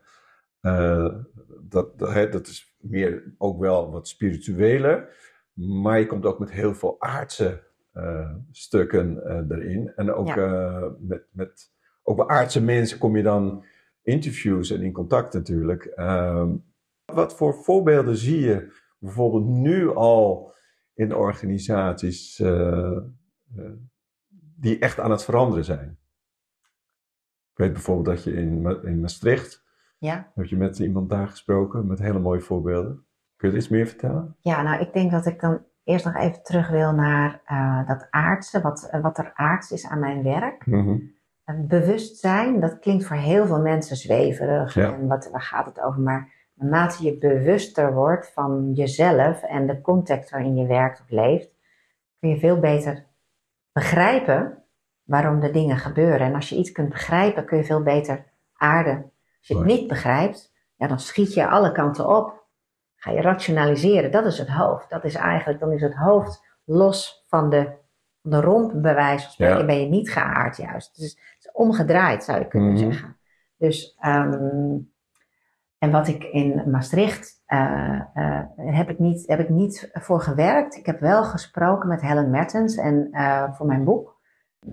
eh, dat, dat, hè, dat is meer ook wel wat spiritueler, maar je komt ook met heel veel aardse eh, stukken erin. En ook Ja. met, met ook bij aardse mensen kom je dan interviews en in contact natuurlijk. Ehm, wat voor voorbeelden zie je bijvoorbeeld nu al in organisaties die echt aan het veranderen zijn? Ik weet bijvoorbeeld dat je in, Ma- in Maastricht, Ja? heb je met iemand daar gesproken met hele mooie voorbeelden. Kun je er iets meer vertellen? Ja, nou, ik denk dat ik dan eerst nog even terug wil naar eh, dat aardse, wat, wat er aards is aan mijn werk. En bewustzijn, dat klinkt voor heel veel mensen zweverig. Ja. En wat, waar gaat het over? Maar naarmate je bewuster wordt van jezelf en de context waarin je werkt of leeft, kun je veel beter begrijpen waarom de dingen gebeuren. En als je iets kunt begrijpen, kun je veel beter aarden. Als je het niet begrijpt, ja, dan schiet je alle kanten op. Ga je rationaliseren, dat is het hoofd. Dat is eigenlijk, dan is het hoofd los van de, van de romp, bij wijze van spreken, Ja. ben je niet geaard juist. Dus het is omgedraaid, zou je kunnen Mhm. zeggen. Dus, ehm, en wat ik in Maastricht, eh, heb, ik niet, heb ik niet voor gewerkt. Ik heb wel gesproken met Helen Mertens en, eh, voor mijn boek.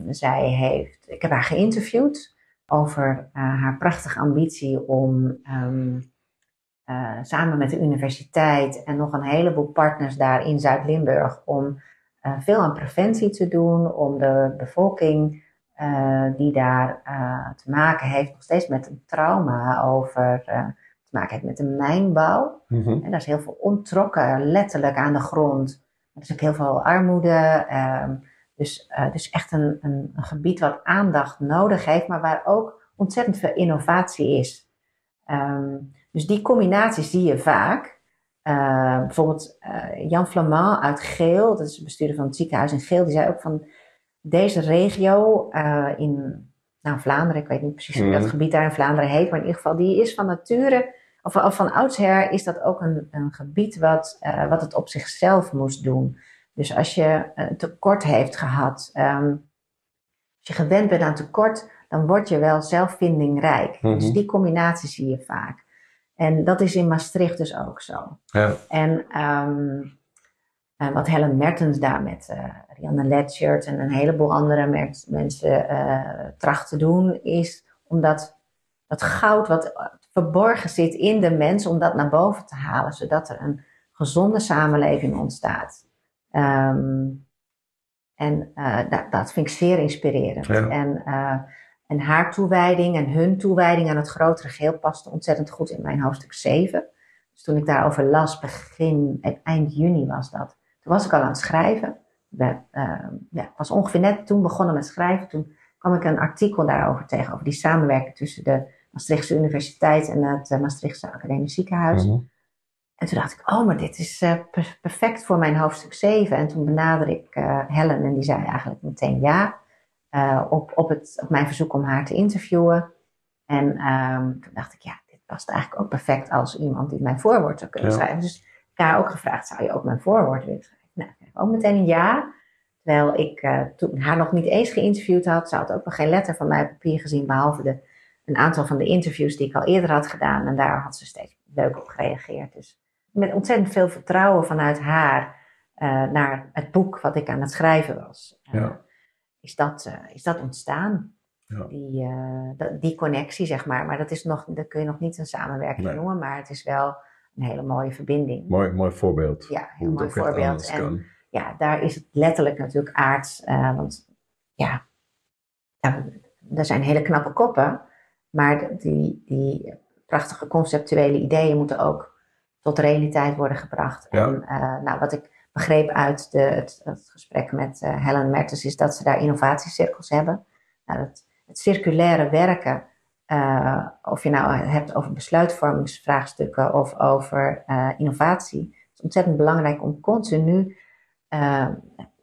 Zij heeft, ik heb haar geïnterviewd. over haar prachtige ambitie om ehm, samen met de universiteit en nog een heleboel partners daar in Zuid-Limburg om veel aan preventie te doen, om de bevolking die daar te maken heeft nog steeds met een trauma over te maken heeft met de mijnbouw. Mhm. En daar is heel veel ontrokken, letterlijk aan de grond. Er is ook heel veel armoede. Uh, dus, uh, dus echt een, een, een, gebied wat aandacht nodig heeft, maar waar ook ontzettend veel innovatie is. Um, dus die combinatie zie je vaak. Uh, bijvoorbeeld uh, Jan Flamand uit Geel, dat is de bestuurder van het ziekenhuis in Geel, die zei ook van deze regio in nou, Vlaanderen, ik weet niet precies hoe dat mhm. gebied daar in Vlaanderen heet, maar in ieder geval, die is van nature of, van oudsher is dat ook een, een gebied wat, uh, wat het op zichzelf moest doen. Dus als je een tekort heeft gehad, um, als je gewend bent aan tekort, dan word je wel zelfvindingrijk. Mm Dus die combinatie zie je vaak. En dat is in Maastricht dus ook zo. Ja. En um, wat Helen Mertens daar met uh, Rianne Letchert en een heleboel andere mensen uh, tracht te doen, is omdat dat goud wat verborgen zit in de mens om dat naar boven te halen, zodat er een gezonde samenleving ontstaat. Ehm, en uh, dat, dat, vind ik zeer inspirerend. En, uh, en haar toewijding en hun toewijding aan het grotere geheel paste ontzettend goed in mijn hoofdstuk 7. Dus toen ik daarover las, begin, eh, eind juni was dat, toen was ik al aan het schrijven. Ik uh, ja, was ongeveer net toen begonnen met schrijven. Toen kwam ik een artikel daarover tegen, over die samenwerking tussen de Maastrichtse Universiteit en het uh, Maastrichtse Academisch Ziekenhuis. Mhm. En toen dacht ik, oh, maar dit is uh, perfect voor mijn hoofdstuk 7. En toen benaderde ik uh, Helen en die zei eigenlijk meteen ja. op, op, het, op mijn verzoek om haar te interviewen. En um, toen dacht ik, ja, dit past eigenlijk ook perfect als iemand die mijn voorwoord zou kunnen schrijven. Dus ik heb haar ook gevraagd, zou je ook mijn voorwoord willen schrijven? Ook meteen een ja. Terwijl ik toen haar nog niet eens geïnterviewd had, ze had ook nog geen letter van mij op papier gezien, behalve de een aantal van de interviews die ik al eerder had gedaan. En daar had ze steeds leuk op gereageerd. Dus met ontzettend veel vertrouwen vanuit haar uh, naar het boek wat ik aan het schrijven was. Uh, ja. is, dat, uh, is dat ontstaan. Ja. Die, die connectie, zeg maar. Maar dat, is nog, dat kun je nog niet een samenwerking nee. noemen. Maar het is wel een hele mooie verbinding. Mooi, mooi voorbeeld. Ja, heel mooi voorbeeld. En ja, daar is het letterlijk natuurlijk aards. want ja, er zijn hele knappe koppen. Maar die, die prachtige conceptuele ideeën moeten ook tot realiteit worden gebracht. En uh, nou, wat ik begreep uit de, het, het gesprek met uh, Helen Mertens is dat ze daar innovatiecirkels hebben. Nou, het, het circulaire werken, uh, of je nou hebt over besluitvormingsvraagstukken of over innovatie, is ontzettend belangrijk om continu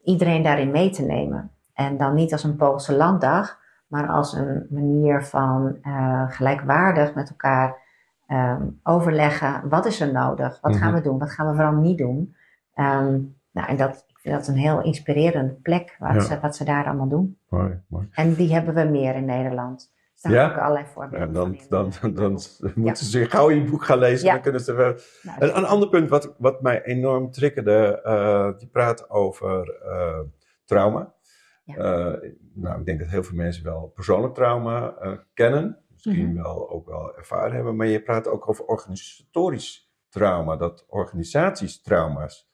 iedereen daarin mee te nemen. En dan niet als een Poolse landdag, maar als een manier van uh, gelijkwaardig met elkaar um, overleggen. Wat is er nodig? Wat gaan mhm. we doen? Wat gaan we vooral niet doen? Um, nou, en dat, ik vind dat een heel inspirerende plek wat, ze, wat ze daar allemaal doen. Mooi, mooi. En die hebben we meer in Nederland. Staan ook allerlei voorbeelden. Ja, dan, dan, dan, moeten ze gauw je boek gaan lezen. Dan kunnen ze wel... Nou, een, een, ander punt wat, wat mij enorm triggerde, uh, die praat over uh, trauma. Uh, nou, ik denk dat heel veel mensen wel persoonlijk trauma kennen. Misschien mhm. wel ook wel ervaren hebben. Maar je praat ook over organisatorisch trauma. Dat organisaties trauma's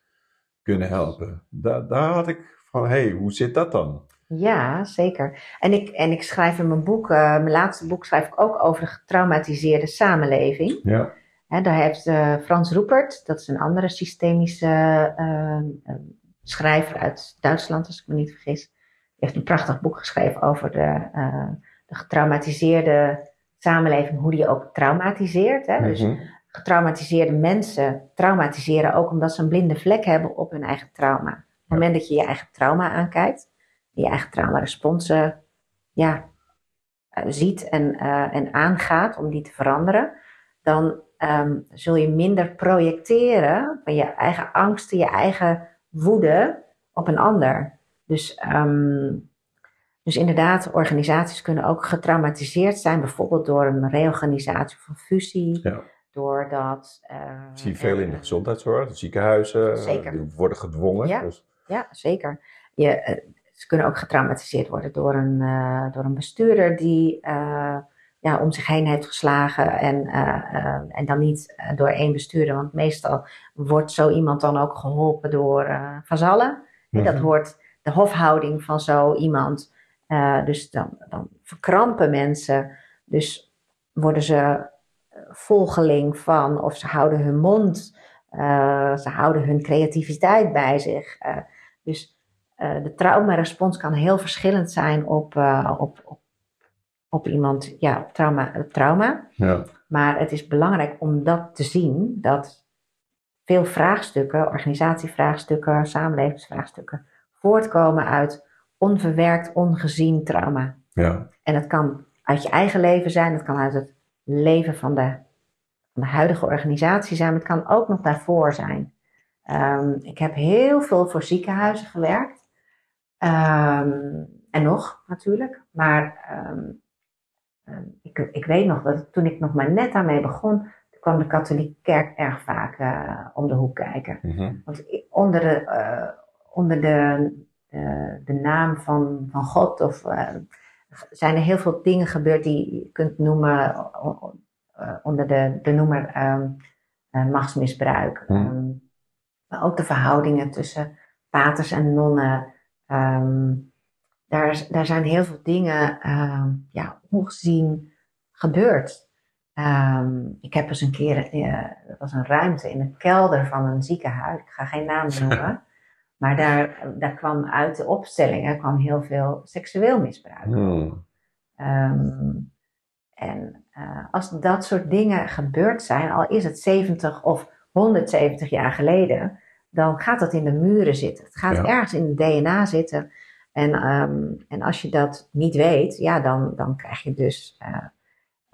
kunnen helpen. Da daar had ik van, hé, hey, hoe zit dat dan? Ja, zeker. En ik, en ik schrijf in mijn boek, uh, mijn laatste boek, schrijf ik ook over de getraumatiseerde samenleving. Ja. He, daar heeft Frans Roepert, dat is een andere systemische schrijver uit Duitsland, als ik me niet vergis heeft een prachtig boek geschreven over de, uh, de getraumatiseerde samenleving, hoe die ook traumatiseert. Hè? Dus mhm. getraumatiseerde mensen traumatiseren ook omdat ze een blinde vlek hebben op hun eigen trauma. Op het moment dat je je eigen trauma aankijkt, je eigen traumaresponsen ja, uh, ziet en, uh, en aangaat om die te veranderen, dan um, zul je minder projecteren van je eigen angsten, je eigen woede op een ander. Dus, um, dus inderdaad, organisaties kunnen ook getraumatiseerd zijn, bijvoorbeeld door een reorganisatie of een fusie. Ja. Doordat. Uh, zie je veel in de gezondheidszorg, de ziekenhuizen, zeker. die worden gedwongen. Ja, dus. ja zeker. Je, ze kunnen ook getraumatiseerd worden door een, uh, door een bestuurder die uh, ja, om zich heen heeft geslagen. En, uh, en dan niet door één bestuurder, want meestal wordt zo iemand dan ook geholpen door vazallen. Mm Dat wordt de hofhouding van zo iemand. dus dan, dan verkrampen mensen. Dus worden ze volgeling van, of ze houden hun mond. ze houden hun creativiteit bij zich. dus uh, de traumarespons kan heel verschillend zijn op, uh, op, op, op, iemand, ja, op trauma. trauma. Ja. Maar het is belangrijk om dat te zien, dat veel vraagstukken, organisatievraagstukken, samenlevingsvraagstukken, voortkomen uit onverwerkt, ongezien trauma. Ja. En het kan uit je eigen leven zijn, het kan uit het leven van de, van de huidige organisatie zijn, maar het kan ook nog daarvoor zijn. Um, ik heb heel veel voor ziekenhuizen gewerkt. Um, en nog natuurlijk. Maar um, ik, ik, weet nog dat toen ik nog maar net daarmee begon, kwam de katholieke kerk erg vaak uh, om de hoek kijken. Mm -hmm. Want onder de, uh, onder de, de naam van, van God of, zijn er heel veel dingen gebeurd die je kunt noemen onder de, de noemer machtsmisbruik. Mm. maar ook de verhoudingen tussen paters en nonnen. Um, daar, daar zijn heel veel dingen uh, ja, ongezien gebeurd. Um, ik heb eens een keer, uh, dat was een ruimte in een kelder van een ziekenhuis, ik ga geen naam noemen, maar daar, daar kwam uit de opstellingen kwam heel veel seksueel misbruik. Hmm. Um, en uh, als dat soort dingen gebeurd zijn, al is het 70 of 170 jaar geleden, dan gaat dat in de muren zitten. Het gaat ergens in het DNA zitten. En, um, en als je dat niet weet, ja, dan, dan krijg je dus. Uh,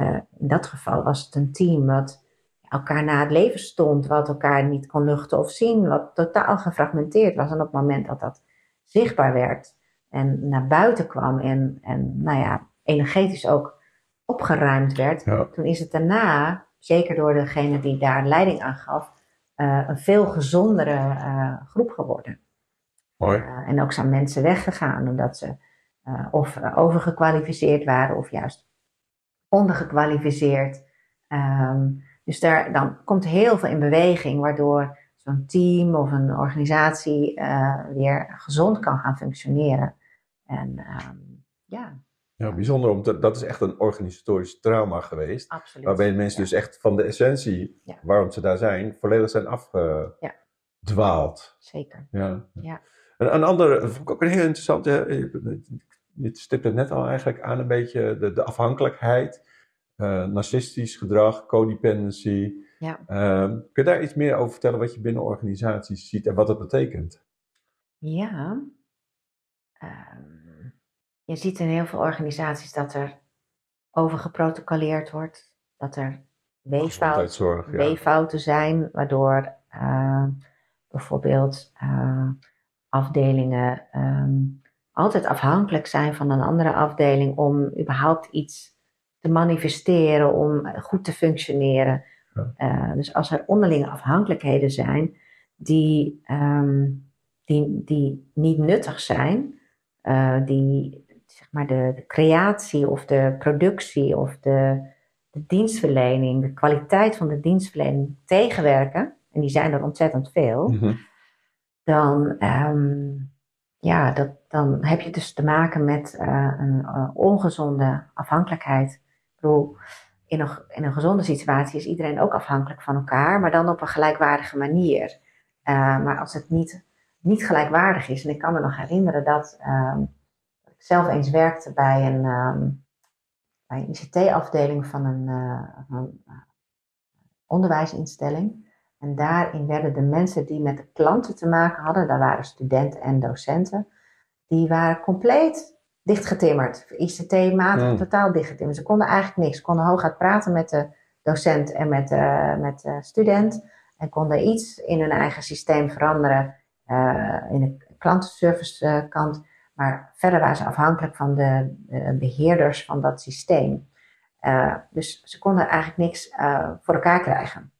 uh, in dat geval was het een team wat elkaar na het leven stond, wat elkaar niet kon luchten of zien, wat totaal gefragmenteerd was. En op het moment dat dat zichtbaar werd en naar buiten kwam en, en nou ja, energetisch ook opgeruimd werd, toen is het daarna, zeker door degene die daar leiding aan gaf, uh, een veel gezondere uh, groep geworden. Mooi. Uh, en ook zijn mensen weggegaan omdat ze of overgekwalificeerd waren of juist ondergekwalificeerd. Um, dus daar, dan komt heel veel in beweging, waardoor zo'n team of een organisatie weer gezond kan gaan functioneren. En um, ja. Ja, bijzonder, omdat dat is echt een organisatorisch trauma geweest. Absoluut. Waarbij mensen dus echt van de essentie, waarom ze daar zijn, volledig zijn afgedwaald. Zeker. Ja. ja. Een, een andere, vond ik ook een heel interessant, je stipt het net al eigenlijk aan, een beetje de, de afhankelijkheid, uh, narcistisch gedrag, codependency. Ja. Uh, kun je daar iets meer over vertellen wat je binnen organisaties ziet en wat dat betekent? Ja. Um je ziet in heel veel organisaties dat er overgeprotocoleerd wordt, dat er weeffouten zijn, waardoor uh, bijvoorbeeld uh, afdelingen um, altijd afhankelijk zijn van een andere afdeling om überhaupt iets te manifesteren, om goed te functioneren. Ja. Uh, dus als er onderlinge afhankelijkheden zijn die, um, die, die niet nuttig zijn, die zeg maar de, de, creatie of de productie of de, de, dienstverlening, de kwaliteit van de dienstverlening tegenwerken, en die zijn er ontzettend veel, mhm. dan, um, ja, dat, dan heb je dus te maken met uh, een uh, ongezonde afhankelijkheid. Ik bedoel, in een, in een gezonde situatie is iedereen ook afhankelijk van elkaar, maar dan op een gelijkwaardige manier. Uh, maar als het niet, niet gelijkwaardig is, en ik kan me nog herinneren dat. Um, zelf eens werkte bij een, um, bij een ICT-afdeling van een, uh, een uh, onderwijsinstelling. En daarin werden de mensen die met de klanten te maken hadden, daar waren studenten en docenten, die waren compleet dichtgetimmerd. ICT-matig hmm. totaal dichtgetimmerd. Ze konden eigenlijk niks. Ze konden hooguit praten met de docent en met de, met de student. En konden iets in hun eigen systeem veranderen. Uh, in de klantenservice kant. Maar verder waren ze afhankelijk van de, beheerders van dat systeem. Uh, dus ze konden eigenlijk niks uh, voor elkaar krijgen.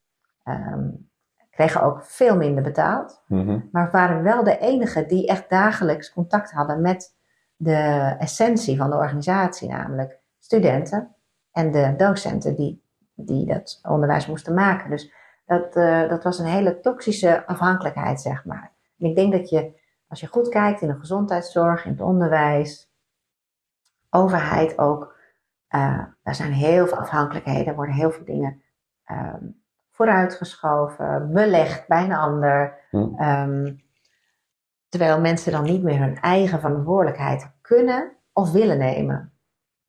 Um, kregen ook veel minder betaald. Mm -hmm. Maar waren wel de enigen die echt dagelijks contact hadden met de essentie van de organisatie, namelijk studenten en de docenten die, die dat onderwijs moesten maken. Dus dat, uh, dat was een hele toxische afhankelijkheid, zeg maar. En ik denk dat je, als je goed kijkt in de gezondheidszorg, in het onderwijs, overheid ook, uh, er zijn heel veel afhankelijkheden, er worden heel veel dingen um, vooruitgeschoven, belegd bij een ander. Hm. Um, terwijl mensen dan niet meer hun eigen verantwoordelijkheid kunnen of willen nemen.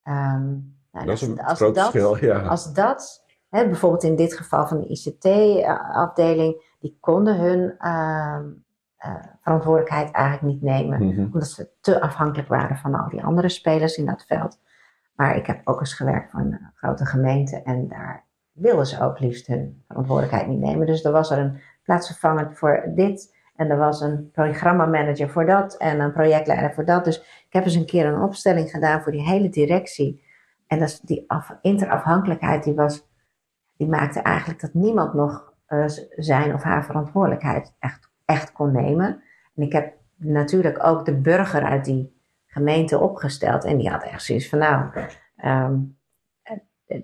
Um, nou, dat is een als, groot dat, verschil, ja. Als dat, hè, bijvoorbeeld in dit geval van de ICT-afdeling, die konden hun uh, uh, verantwoordelijkheid eigenlijk niet nemen, mm -hmm. omdat ze te afhankelijk waren van al die andere spelers in dat veld. Maar ik heb ook eens gewerkt voor een grote gemeente en daar wilden ze ook liefst hun verantwoordelijkheid niet nemen. Dus er was er een plaatsvervanger voor dit en er was een programmamanager voor dat en een projectleider voor dat. Dus ik heb eens een keer een opstelling gedaan voor die hele directie. En dat die af, interafhankelijkheid die was, die maakte eigenlijk dat niemand nog uh, zijn of haar verantwoordelijkheid echt, echt kon nemen. En ik heb natuurlijk ook de burger uit die gemeente opgesteld. En die had echt zoiets van, nou, um,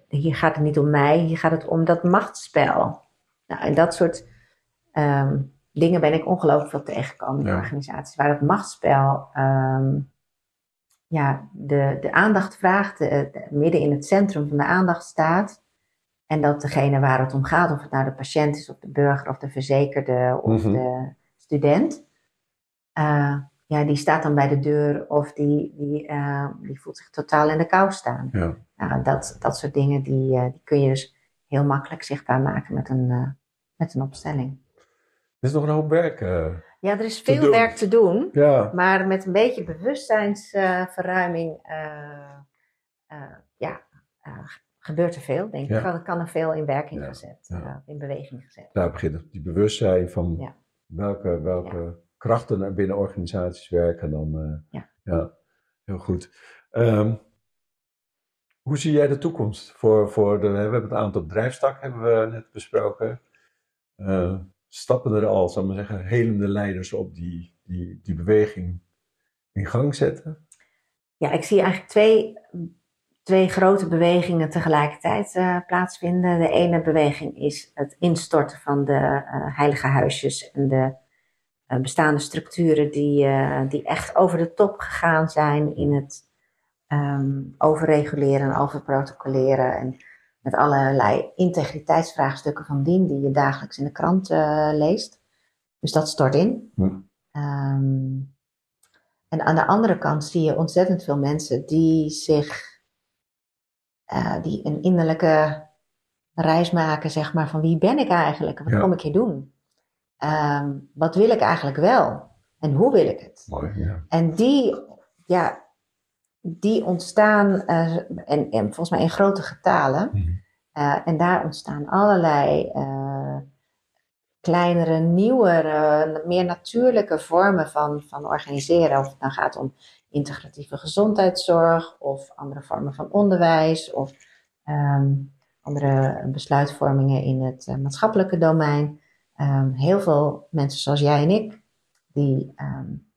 hier gaat het niet om mij, hier gaat het om dat machtsspel. Nou, en dat soort um, dingen ben ik ongelooflijk veel tegengekomen in organisaties, waar het machtsspel um, ja, de, de aandacht vraagt, de, midden in het centrum van de aandacht staat. En dat degene waar het om gaat, of het nou de patiënt is, of de burger, of de verzekerde, of mm -hmm. de student, uh, ja, die staat dan bij de deur of die, die, uh, die voelt zich totaal in de kou staan. Ja. Nou, dat, dat soort dingen die, uh, die kun je dus heel makkelijk zichtbaar maken met een, met een opstelling. Er is nog een hoop werk. ja, er is veel werk te doen. Ja. Maar met een beetje bewustzijnsverruiming ja, gebeurt er veel, denk ik. Kan, kan er veel in werking ja. gezet, in beweging gezet. Daar begint die bewustzijn van welke, welke krachten er binnen organisaties werken, dan uh, ja. ja. heel goed. Um, hoe zie jij de toekomst voor, voor de, we hebben het aantal bedrijfstak hebben we net besproken. Uh, stappen er al, zal ik maar zeggen, helende leiders op die, die, die beweging in gang zetten? Ja, ik zie eigenlijk twee, twee grote bewegingen tegelijkertijd uh, plaatsvinden. De ene beweging is het instorten van de uh, heilige huisjes en de uh, bestaande structuren die, die echt over de top gegaan zijn in het um, overreguleren en overprotocoleren. En met allerlei integriteitsvraagstukken van dien die je dagelijks in de krant leest. Dus dat stort in. Hm. Um, en aan de andere kant zie je ontzettend veel mensen die zich, die een innerlijke reis maken, zeg maar, van wie ben ik eigenlijk? Wat ja. kom ik hier doen? Um, wat wil ik eigenlijk wel? En hoe wil ik het? Mooi, ja. En die, ja, die ontstaan, uh, en, en, volgens mij in grote getalen. Mm -hmm. uh, en daar ontstaan allerlei kleinere, nieuwere, meer natuurlijke vormen van, van organiseren. Of het nou gaat om integratieve gezondheidszorg, of andere vormen van onderwijs, of um, andere besluitvormingen in het maatschappelijke domein. Um, heel veel mensen zoals jij en ik, die um,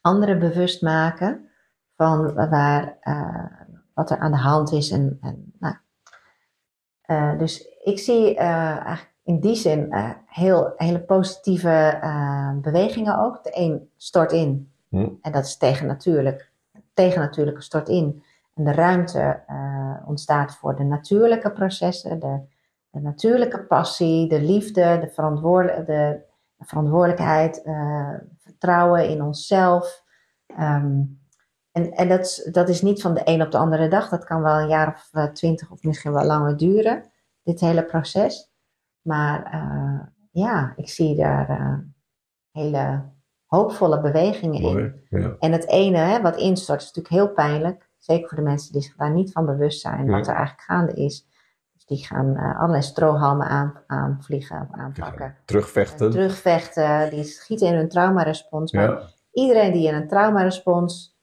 anderen bewust maken van waar, uh, wat er aan de hand is. En, en nou, uh, dus ik zie eigenlijk in die zin heel, hele positieve bewegingen ook. De een stort in, hm. en dat is tegen natuurlijk, tegen natuurlijke stort in. En de ruimte ontstaat voor de natuurlijke processen, de de natuurlijke passie, de liefde, de, de, verantwoordelijkheid, vertrouwen in onszelf. Um, en en dat, dat is niet van de een op de andere dag. Dat kan wel een jaar of twintig of misschien wel langer duren, dit hele proces. Maar uh, ja, ik zie daar hele hoopvolle bewegingen in. Ja. En het ene hè, wat instort is natuurlijk heel pijnlijk. Zeker voor de mensen die zich daar niet van bewust zijn, wat er eigenlijk gaande is. Die gaan uh, allerlei strohalmen aan, aanvliegen of aanpakken. Terugvechten. terugvechten. Die schieten in hun traumarespons. Maar ja. iedereen die in een traumarespons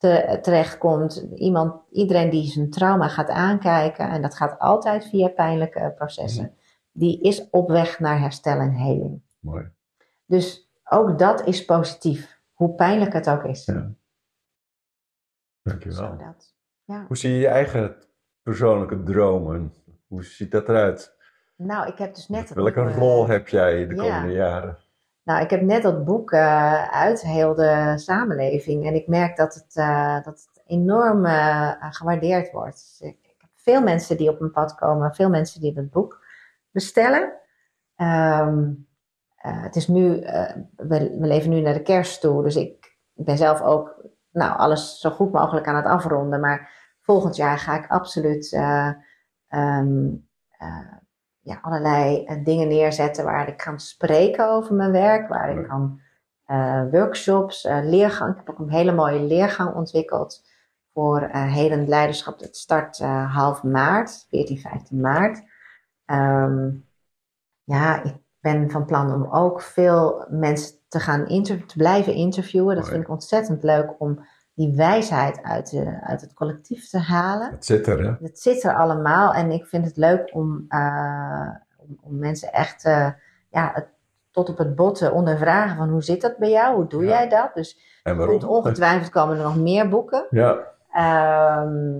te, terechtkomt, iemand, iedereen die zijn trauma gaat aankijken, en dat gaat altijd via pijnlijke processen, mm. Die is op weg naar herstel en heling. Mooi. Dus ook dat is positief, hoe pijnlijk het ook is. Ja. Dankjewel. Zodat, ja. Hoe zie je je eigen persoonlijke dromen? Hoe ziet dat eruit? Nou, ik heb dus net... Welke boek, eh, rol heb jij de ja. komende jaren? Nou, ik heb net dat boek eh, uit, heel de samenleving. En ik merk dat het, eh, dat het enorm gewaardeerd wordt. Dus ik, ik heb veel mensen die op mijn pad komen, veel mensen die dat boek bestellen. Ehm, eh, het is nu, eh, we, we leven nu naar de kerst toe, dus ik ben zelf ook nou, alles zo goed mogelijk aan het afronden. Maar volgend jaar ga ik absoluut eh, ehm, eh, ja, allerlei dingen neerzetten waar ik kan spreken over mijn werk, waar ik kan workshops, leergang. Ik heb ook een hele mooie leergang ontwikkeld voor hedend leiderschap. Dat start half maart, 14, 15 maart. Ehm, ja, ik ben van plan om ook veel mensen te gaan te blijven interviewen. Dat Mooi. vind ik ontzettend leuk om die wijsheid uit, de, uit het collectief te halen. Het zit er, hè? Het zit er allemaal en ik vind het leuk om, eh, om, om mensen echt eh, ja, het, tot op het bot te ondervragen van hoe zit dat bij jou? Hoe doe Ja. jij dat? Dus En waarom? ongetwijfeld komen er nog meer boeken. Ja, Ehm,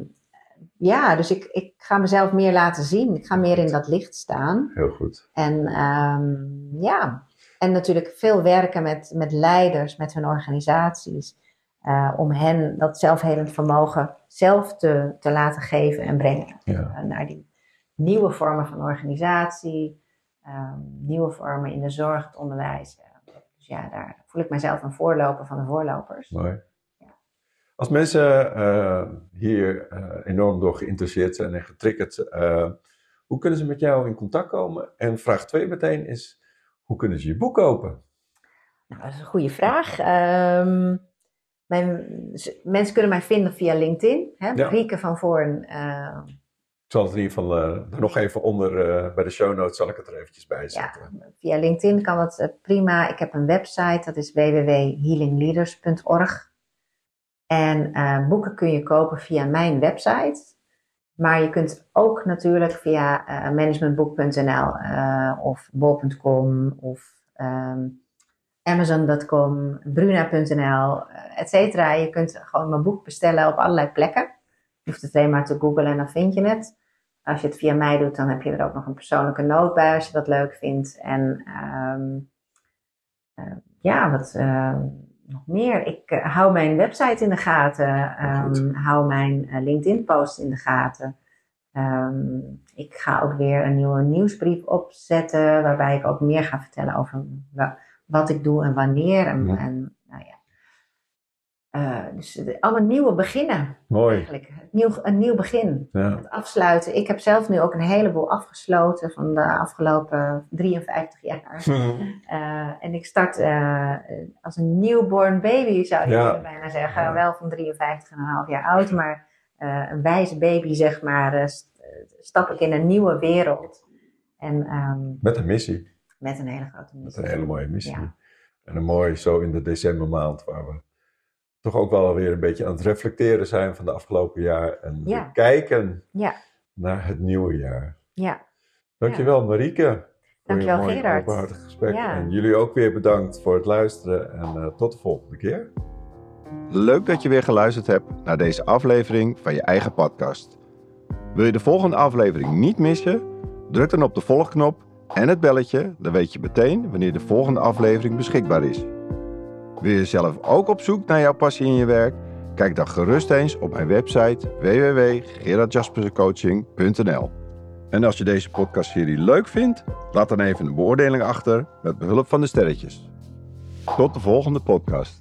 ja, dus ik, ik ga mezelf meer laten zien. Ik ga meer in dat licht staan. heel goed. En ehm, ja, en natuurlijk veel werken met, met leiders, met hun organisaties. eh, om hen dat zelfhelend vermogen zelf te, te laten geven en brengen. Ja. Eh, naar die nieuwe vormen van organisatie, ehm, nieuwe vormen in de zorg, het onderwijs. Eh, dus ja, daar voel ik mezelf een voorloper van de voorlopers. Mooi. Als mensen eh, hier eh, enorm door geïnteresseerd zijn en getriggerd, eh, hoe kunnen ze met jou in contact komen? En vraag 2 meteen is, hoe kunnen ze je boek kopen? Nou, dat is een goede vraag. Mijn, z- mensen kunnen mij vinden via LinkedIn. Hè? Ja. Rieke van Voorn. Ik zal het in ieder geval nog even onder, bij de show notes zal ik het er eventjes bij ja, zetten. via LinkedIn kan dat prima. Ik heb een website, dat is www.healingleaders.org. En eh, boeken kun je kopen via mijn website. Maar je kunt ook natuurlijk via eh, managementboek.nl eh, of bol.com of ehm, amazon.com, bruna.nl, et cetera. Je kunt gewoon mijn boek bestellen op allerlei plekken. Je hoeft het alleen maar te googlen en dan vind je het. Als je het via mij doet, dan heb je er ook nog een persoonlijke noot bij als je dat leuk vindt. En ehm, eh, ja, wat nog meer? Ik eh, hou mijn website in de gaten. Ehm, hou mijn eh, LinkedIn-post in de gaten. Ehm, ik ga ook weer een nieuwe nieuwsbrief opzetten, waarbij ik ook meer ga vertellen over wa- wat ik doe en wanneer. En, Ja. en Eh, dus allemaal nieuwe beginnen, Mooi. eigenlijk. Nieuw, een nieuw begin. Ja. Het afsluiten. Ik heb zelf nu ook een heleboel afgesloten van de afgelopen 53 jaar. Eh, en ik start eh, als een newborn baby, zou je Ja. bijna zeggen. Ja. Wel van 53,5 jaar oud, maar een wijze baby, zeg maar, st- stap ik in een nieuwe wereld. En ehm, Met een missie. met een hele grote Met missie. een hele mooie missie. En een mooi zo in de decembermaand waar we toch ook wel weer een beetje aan het reflecteren zijn van de afgelopen jaar. En Ja. kijken Ja, naar het nieuwe jaar. ja. Dankjewel Marieke. Voor Dankjewel, je mooi Gerard. openhartig gesprek. Ja. En jullie ook weer bedankt voor het luisteren. En eh, tot de volgende keer. Leuk dat je weer geluisterd hebt naar deze aflevering van je eigen podcast. Wil je de volgende aflevering niet missen? Druk dan op de volgknop en het belletje, dan weet je meteen wanneer de volgende aflevering beschikbaar is. Wil je zelf ook op zoek naar jouw passie in je werk? Kijk dan gerust eens op mijn website www.gerardjaspersencoaching.nl. En als je deze podcastserie leuk vindt, laat dan even een beoordeling achter met behulp van de sterretjes. Tot de volgende podcast.